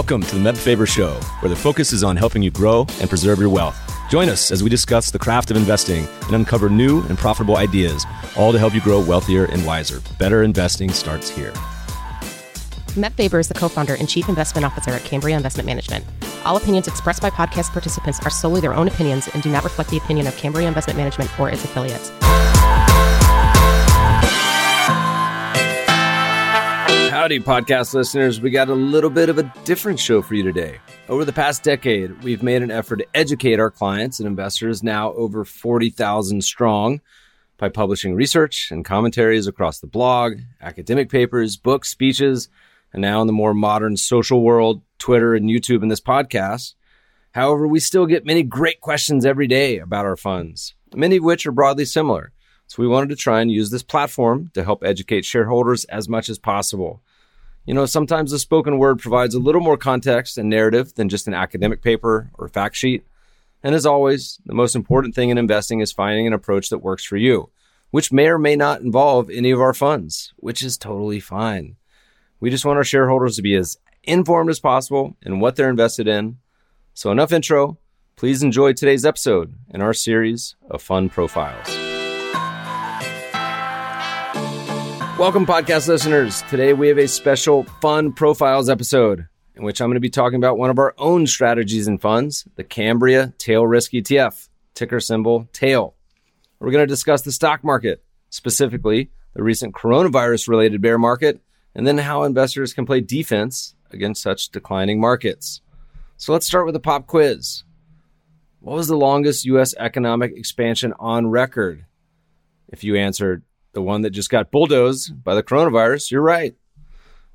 Welcome to the Meb Faber Show, where the focus is on helping you grow and preserve your wealth. Join us as we discuss the craft of investing and uncover new and profitable ideas, all to help you grow wealthier and wiser. Better investing starts here. Meb Faber is the co founder and chief investment officer at Cambria Investment Management. All opinions expressed by podcast participants are solely their own opinions and do not reflect the opinion of Cambria Investment Management or its affiliates. Howdy, podcast listeners. We got a little bit of a different show for you today. Over the past decade, we've made an effort to educate our clients and investors, now over 40,000 strong, by publishing research and commentaries across the blog, academic papers, books, speeches, and now in the more modern social world, Twitter and YouTube and this podcast. However, we still get many great questions every day about our funds, many of which are broadly similar. So we wanted to try and use this platform to help educate shareholders as much as possible. You know, sometimes the spoken word provides a little more context and narrative than just an academic paper or fact sheet. And as always, the most important thing in investing is finding an approach that works for you, which may or may not involve any of our funds, which is totally fine. We just want our shareholders to be as informed as possible in what they're invested in. So, enough intro. Please enjoy today's episode in our series of fund profiles. Welcome, podcast listeners. Today we have a special Fund Profiles episode in which I'm going to be talking about one of our own strategies and funds, the Cambria Tail Risk ETF, ticker symbol TAIL. We're going to discuss the stock market, specifically the recent coronavirus related bear market, and then how investors can play defense against such declining markets. So let's start with a pop quiz. What was the longest U.S. economic expansion on record? If you answered the one that just got bulldozed by the coronavirus, you're right.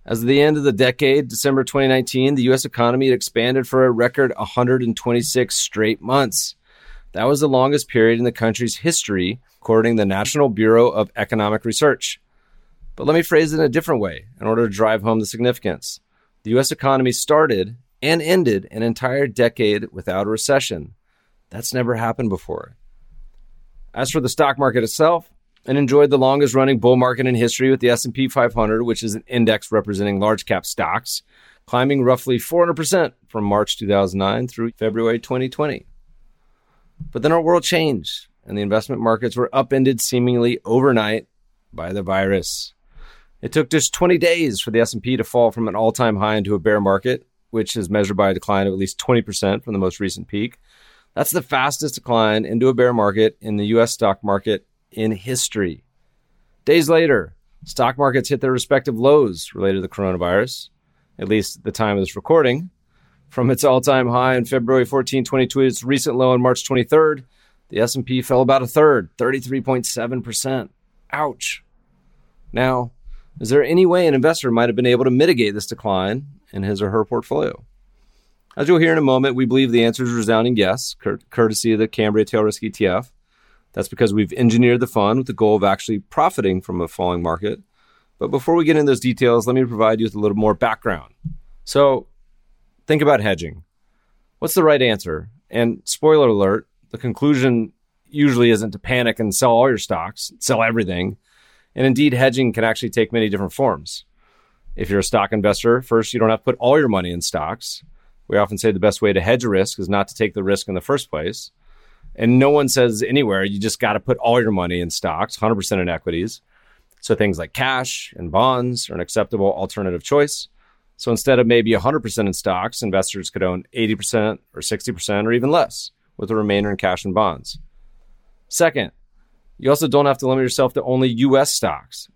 As of the end of the decade, December 2019, the U.S. economy had expanded for a record 126 straight months. That was the longest period in the country's history, according to the National Bureau of Economic Research. But let me phrase it in a different way in order to drive home the significance. The U.S. economy started and ended an entire decade without a recession. That's never happened before. As for the stock market itself, and enjoyed the longest running bull market in history with the S&P 500, which is an index representing large cap stocks, climbing roughly 400% from March 2009 through February 2020. But then our world changed and the investment markets were upended seemingly overnight by the virus. It took just 20 days for the S&P to fall from an all-time high into a bear market, which is measured by a decline of at least 20% from the most recent peak. That's the fastest decline into a bear market in the US stock market in history. Days later, stock markets hit their respective lows related to the coronavirus, at least at the time of this recording. From its all-time high on February 14, 2022 to its recent low on March 23rd, the S&P fell about a third, 33.7%. Ouch. Now, is there any way an investor might have been able to mitigate this decline in his or her portfolio? As you'll hear in a moment, we believe the answer is resounding yes, courtesy of the Cambria Tail Risk ETF. That's because we've engineered the fund with the goal of actually profiting from a falling market. But before we get into those details, let me provide you with a little more background. So, think about hedging. What's the right answer? And spoiler alert, the conclusion usually isn't to panic and sell all your stocks, sell everything. And indeed, hedging can actually take many different forms. If you're a stock investor, first, you don't have to put all your money in stocks. We often say the best way to hedge a risk is not to take the risk in the first place. And no one says anywhere you just got to put all your money in stocks, 100% in equities. So things like cash and bonds are an acceptable alternative choice. So instead of maybe 100% in stocks, investors could own 80% or 60% or even less, with the remainder in cash and bonds. Second, you also don't have to limit yourself to only US stocks.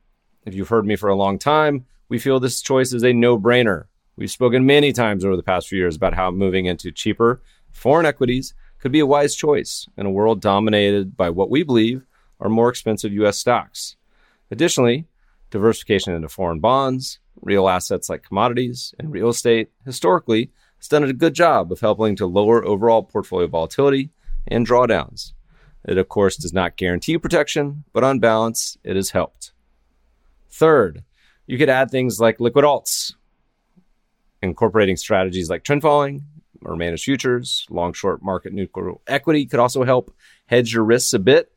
If you've heard me for a long time, we feel this choice is a no brainer. We've spoken many times over the past few years about how moving into cheaper foreign equities could be a wise choice in a world dominated by what we believe are more expensive U.S. stocks. Additionally, diversification into foreign bonds, real assets like commodities, and real estate historically has done a good job of helping to lower overall portfolio volatility and drawdowns. It, of course, does not guarantee protection, but on balance, it has helped. Third, you could add things like liquid alts, incorporating strategies like trend following or managed futures, long short market neutral equity could also help hedge your risks a bit.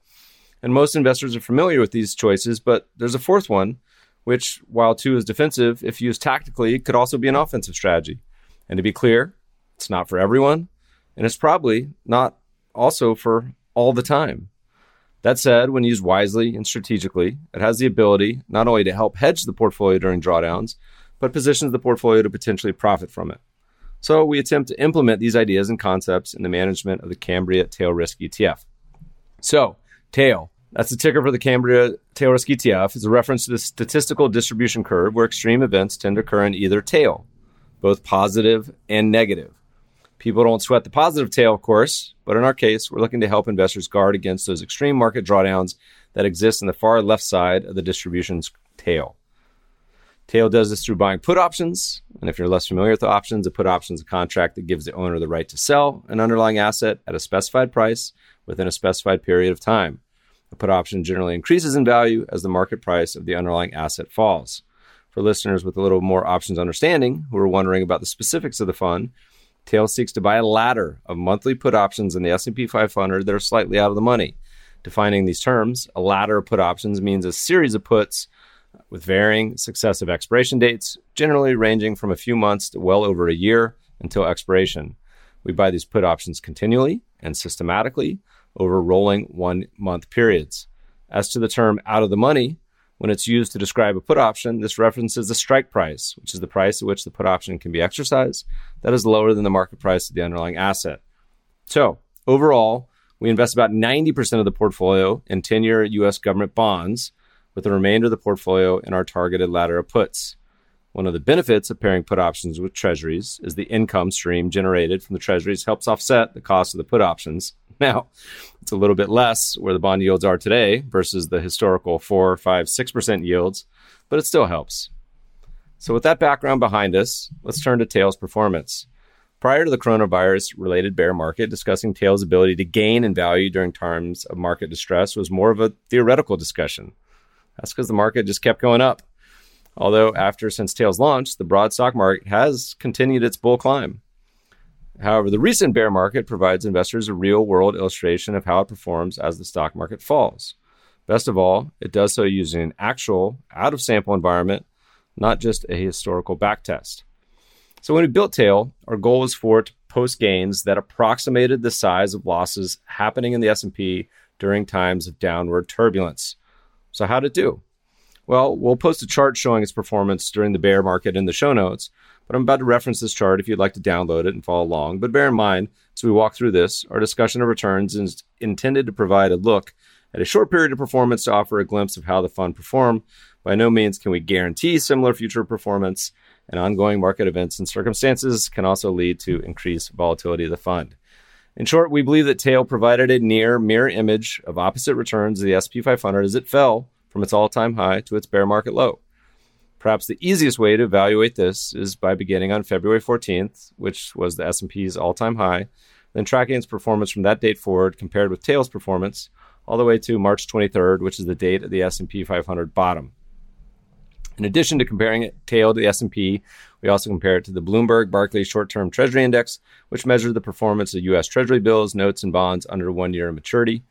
And most investors are familiar with these choices, but there's a fourth one, which, while two is defensive, if used tactically, could also be an offensive strategy. And to be clear, it's not for everyone, and it's probably not also for all the time. That said, when used wisely and strategically, it has the ability not only to help hedge the portfolio during drawdowns, but positions the portfolio to potentially profit from it. So we attempt to implement these ideas and concepts in the management of the Cambria Tail Risk ETF. So, tail, that's the ticker for the Cambria Tail Risk ETF, is a reference to the statistical distribution curve where extreme events tend to occur in either tail, both positive and negative. People don't sweat the positive tail, of course, but in our case, we're looking to help investors guard against those extreme market drawdowns that exist in the far left side of the distribution's tail. Tail does this through buying put options. And if you're less familiar with options, a put option is a contract that gives the owner the right to sell an underlying asset at a specified price within a specified period of time. A put option generally increases in value as the market price of the underlying asset falls. For listeners with a little more options understanding who are wondering about the specifics of the fund, Tail seeks to buy a ladder of monthly put options in the S&P 500 that are slightly out of the money. Defining these terms, a ladder of put options means a series of puts with varying successive expiration dates, generally ranging from a few months to well over a year until expiration. We buy these put options continually and systematically over rolling one month periods. As to the term out of the money, when it's used to describe a put option, this references the strike price, which is the price at which the put option can be exercised, that is lower than the market price of the underlying asset. So, overall, we invest about 90% of the portfolio in 10 year US government bonds, with the remainder of the portfolio in our targeted ladder of puts. One of the benefits of pairing put options with treasuries is the income stream generated from the treasuries helps offset the cost of the put options now. It's a little bit less where the bond yields are today versus the historical 4, 5, 6% yields, but it still helps. So, with that background behind us, let's turn to Tail's performance. Prior to the coronavirus related bear market, discussing Tail's ability to gain in value during times of market distress was more of a theoretical discussion. That's because the market just kept going up. Although, after since Tail's launch, the broad stock market has continued its bull climb. However, the recent bear market provides investors a real world illustration of how it performs as the stock market falls. Best of all, it does so using an actual, out of sample environment, not just a historical backtest. So when we built Tail, our goal was for it to post gains that approximated the size of losses happening in the S&P during times of downward turbulence. So how did it do? Well, we'll post a chart showing its performance during the bear market in the show notes, but I'm about to reference this chart if you'd like to download it and follow along. But bear in mind, as we walk through this, our discussion of returns is intended to provide a look at a short period of performance to offer a glimpse of how the fund performed. By no means can we guarantee similar future performance, and ongoing market events and circumstances can also lead to increased volatility of the fund. In short, we believe that Tail provided a near mirror image of opposite returns of the SP 500 as it fell from its all-time high to its bear market low. Perhaps the easiest way to evaluate this is by beginning on February 14th, which was the S&P's all-time high, then tracking its performance from that date forward compared with Tail's performance all the way to March 23rd, which is the date of the S&P 500 bottom. In addition to comparing it tail to the S&P, we also compare it to the Bloomberg Barclays Short-Term Treasury Index, which measures the performance of U.S. Treasury bills, notes, and bonds under one year of maturity.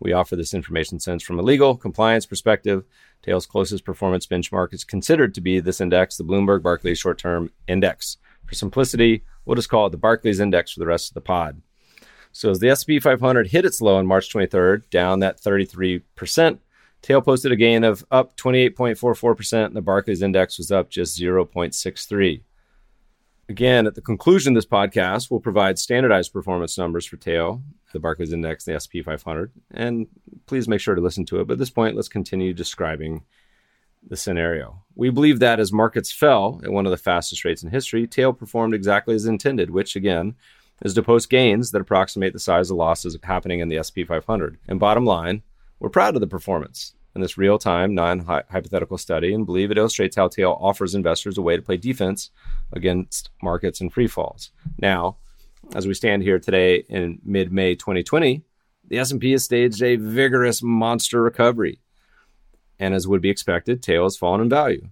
We offer this information since from a legal compliance perspective, Tail's closest performance benchmark is considered to be this index, the Bloomberg Barclays Short Term Index. For simplicity, we'll just call it the Barclays Index for the rest of the pod. So as the S&P 500 hit its low on March 23rd, down that 33%, Tail posted a gain of up 28.44%, and the Barclays Index was up just 0.63. Again, at the conclusion of this podcast, we'll provide standardized performance numbers for Tail, the Barclays Index, the SP 500, and please make sure to listen to it. But at this point, let's continue describing the scenario. We believe that as markets fell at one of the fastest rates in history, Tail performed exactly as intended, which again is to post gains that approximate the size of losses happening in the SP 500. And bottom line, we're proud of the performance in this real time, non hypothetical study and believe it illustrates how Tail offers investors a way to play defense against markets and free falls. Now, as we stand here today in mid May 2020, the S&P has staged a vigorous monster recovery. And as would be expected, Tail has fallen in value.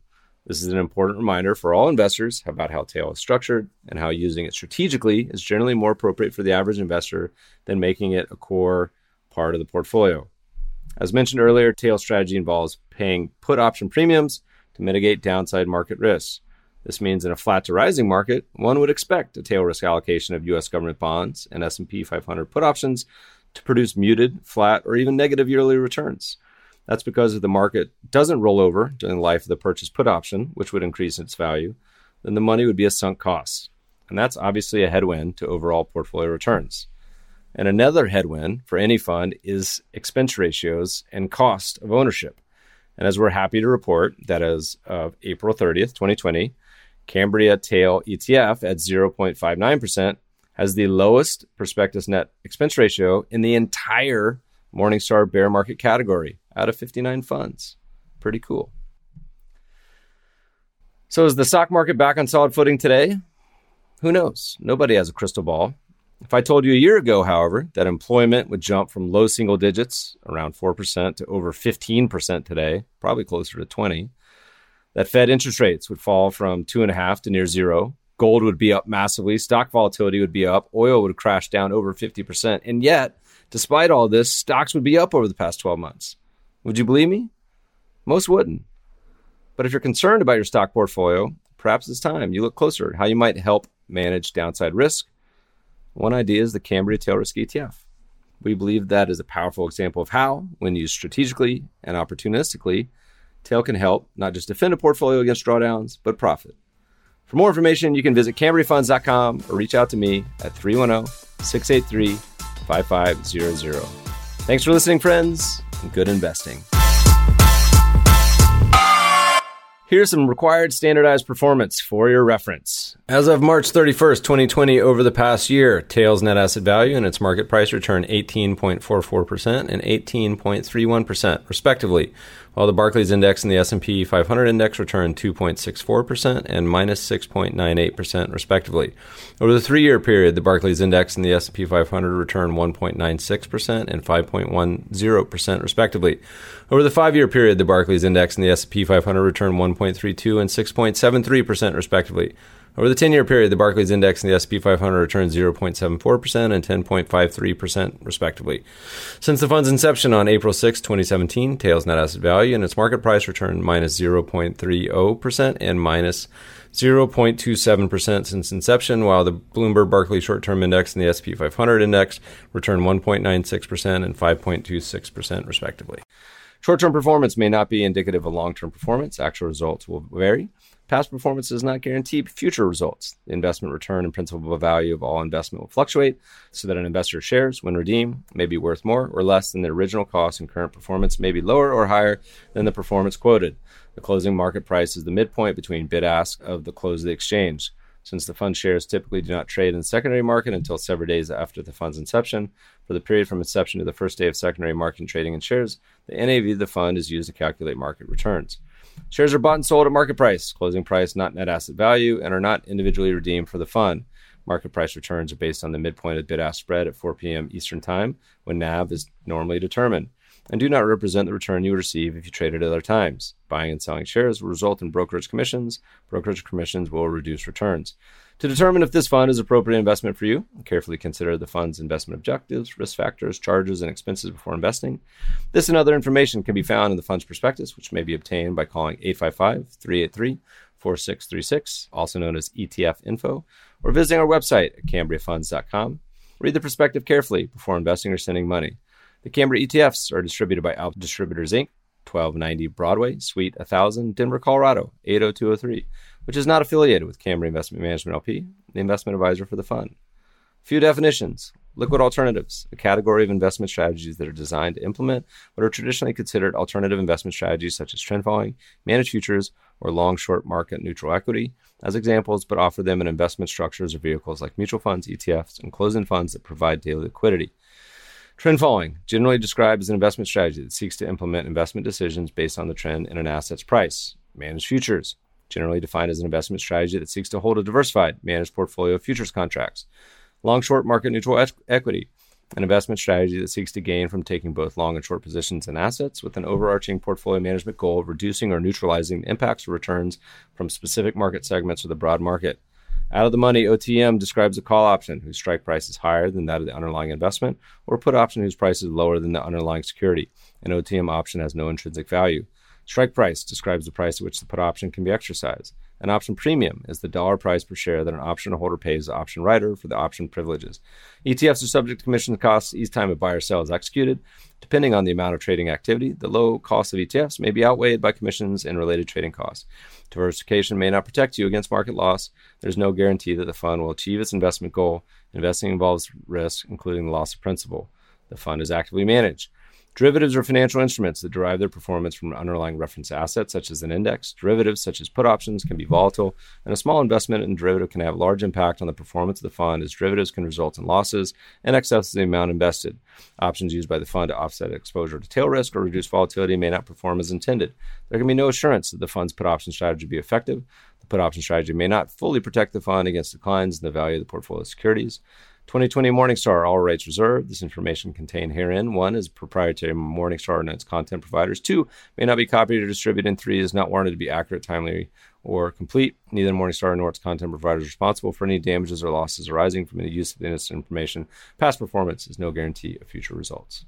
This is an important reminder for all investors about how Tail is structured and how using it strategically is generally more appropriate for the average investor than making it a core part of the portfolio. As mentioned earlier, tail strategy involves paying put option premiums to mitigate downside market risks. This means in a flat to rising market, one would expect a tail risk allocation of US government bonds and S&P 500 put options to produce muted, flat, or even negative yearly returns. That's because if the market doesn't roll over during the life of the purchase put option, which would increase its value, then the money would be a sunk cost. And that's obviously a headwind to overall portfolio returns. And another headwind for any fund is expense ratios and cost of ownership. And as we're happy to report that as of April 30th, 2020, Cambria Tail ETF at 0.59% has the lowest prospectus net expense ratio in the entire Morningstar bear market category out of 59 funds. Pretty cool. So is the stock market back on solid footing today? Who knows? Nobody has a crystal ball. If I told you a year ago, however, that employment would jump from low single digits, around 4%, to over 15% today, probably closer to 20, that Fed interest rates would fall from two and a half to near zero, gold would be up massively, stock volatility would be up, oil would crash down over 50%. And yet, despite all this, stocks would be up over the past 12 months. Would you believe me? Most wouldn't. But if you're concerned about your stock portfolio, perhaps it's time you look closer at how you might help manage downside risk one idea is the Cambria Tail Risk ETF. We believe that is a powerful example of how, when used strategically and opportunistically, Tail can help not just defend a portfolio against drawdowns, but profit. For more information, you can visit CambriaFunds.com or reach out to me at 310 683 5500. Thanks for listening, friends, and good investing. Here's some required standardized performance for your reference. As of March 31st, 2020, over the past year, Tails net asset value and its market price returned 18.44% and 18.31%, respectively, while the Barclays Index and the S&P 500 Index returned 2.64% and minus 6.98%, respectively. Over the three-year period, the Barclays Index and the S&P 500 returned 1.96% and 5.10%, respectively. Over the five-year period, the Barclays Index and the S&P 500 returned 1.32 and 6.73%, respectively. Over the 10 year period, the Barclays Index and the SP 500 returned 0.74% and 10.53%, respectively. Since the fund's inception on April 6, 2017, Tails net asset value and its market price returned minus 0.30% and minus 0.27% since inception, while the Bloomberg Barclay Short Term Index and the SP 500 Index returned 1.96% and 5.26%, respectively. Short term performance may not be indicative of long term performance. Actual results will vary. Past performance does not guarantee future results. The investment return and principal value of all investment will fluctuate so that an investor's shares, when redeemed, may be worth more or less than the original cost, and current performance may be lower or higher than the performance quoted. The closing market price is the midpoint between bid ask of the close of the exchange. Since the fund shares typically do not trade in the secondary market until several days after the fund's inception, for the period from inception to the first day of secondary market trading in shares, the NAV of the fund is used to calculate market returns. Shares are bought and sold at market price, closing price, not net asset value, and are not individually redeemed for the fund. Market price returns are based on the midpoint of bid ask spread at 4 p.m. Eastern Time, when NAV is normally determined, and do not represent the return you would receive if you traded at other times. Buying and selling shares will result in brokerage commissions. Brokerage commissions will reduce returns. To determine if this fund is appropriate investment for you, carefully consider the fund's investment objectives, risk factors, charges, and expenses before investing. This and other information can be found in the fund's prospectus, which may be obtained by calling 855 383 4636, also known as ETF info, or visiting our website at cambriafunds.com. Read the prospectus carefully before investing or sending money. The Cambria ETFs are distributed by ALPS Distributors Inc., 1290 Broadway, Suite 1000, Denver, Colorado, 80203 which is not affiliated with Cambria Investment Management LP, the investment advisor for the fund. A few definitions. Liquid alternatives, a category of investment strategies that are designed to implement what are traditionally considered alternative investment strategies such as trend following, managed futures, or long short market neutral equity as examples, but offer them in investment structures or vehicles like mutual funds, ETFs, and closed end funds that provide daily liquidity. Trend following, generally described as an investment strategy that seeks to implement investment decisions based on the trend in an asset's price. Managed futures, generally defined as an investment strategy that seeks to hold a diversified, managed portfolio of futures contracts. Long short market neutral e- equity, an investment strategy that seeks to gain from taking both long and short positions in assets with an overarching portfolio management goal of reducing or neutralizing the impacts of returns from specific market segments or the broad market. Out of the money, OTM describes a call option whose strike price is higher than that of the underlying investment, or a put option whose price is lower than the underlying security. An OTM option has no intrinsic value. Strike price describes the price at which the put option can be exercised. An option premium is the dollar price per share that an option holder pays the option writer for the option privileges. ETFs are subject to commission costs each time a buy or sell is executed. Depending on the amount of trading activity, the low cost of ETFs may be outweighed by commissions and related trading costs. Diversification may not protect you against market loss. There's no guarantee that the fund will achieve its investment goal. Investing involves risk, including the loss of principal. The fund is actively managed. Derivatives are financial instruments that derive their performance from underlying reference assets, such as an index. Derivatives, such as put options, can be volatile, and a small investment in derivative can have a large impact on the performance of the fund, as derivatives can result in losses in excess of the amount invested. Options used by the fund to offset exposure to tail risk or reduce volatility may not perform as intended. There can be no assurance that the fund's put option strategy will be effective. The put option strategy may not fully protect the fund against declines in the value of the portfolio securities. 2020 Morningstar, all rights reserved. This information contained herein. One is proprietary Morningstar and its content providers. Two, may not be copied or distributed. And three, is not warranted to be accurate, timely, or complete. Neither Morningstar nor its content providers responsible for any damages or losses arising from any use of this information. Past performance is no guarantee of future results.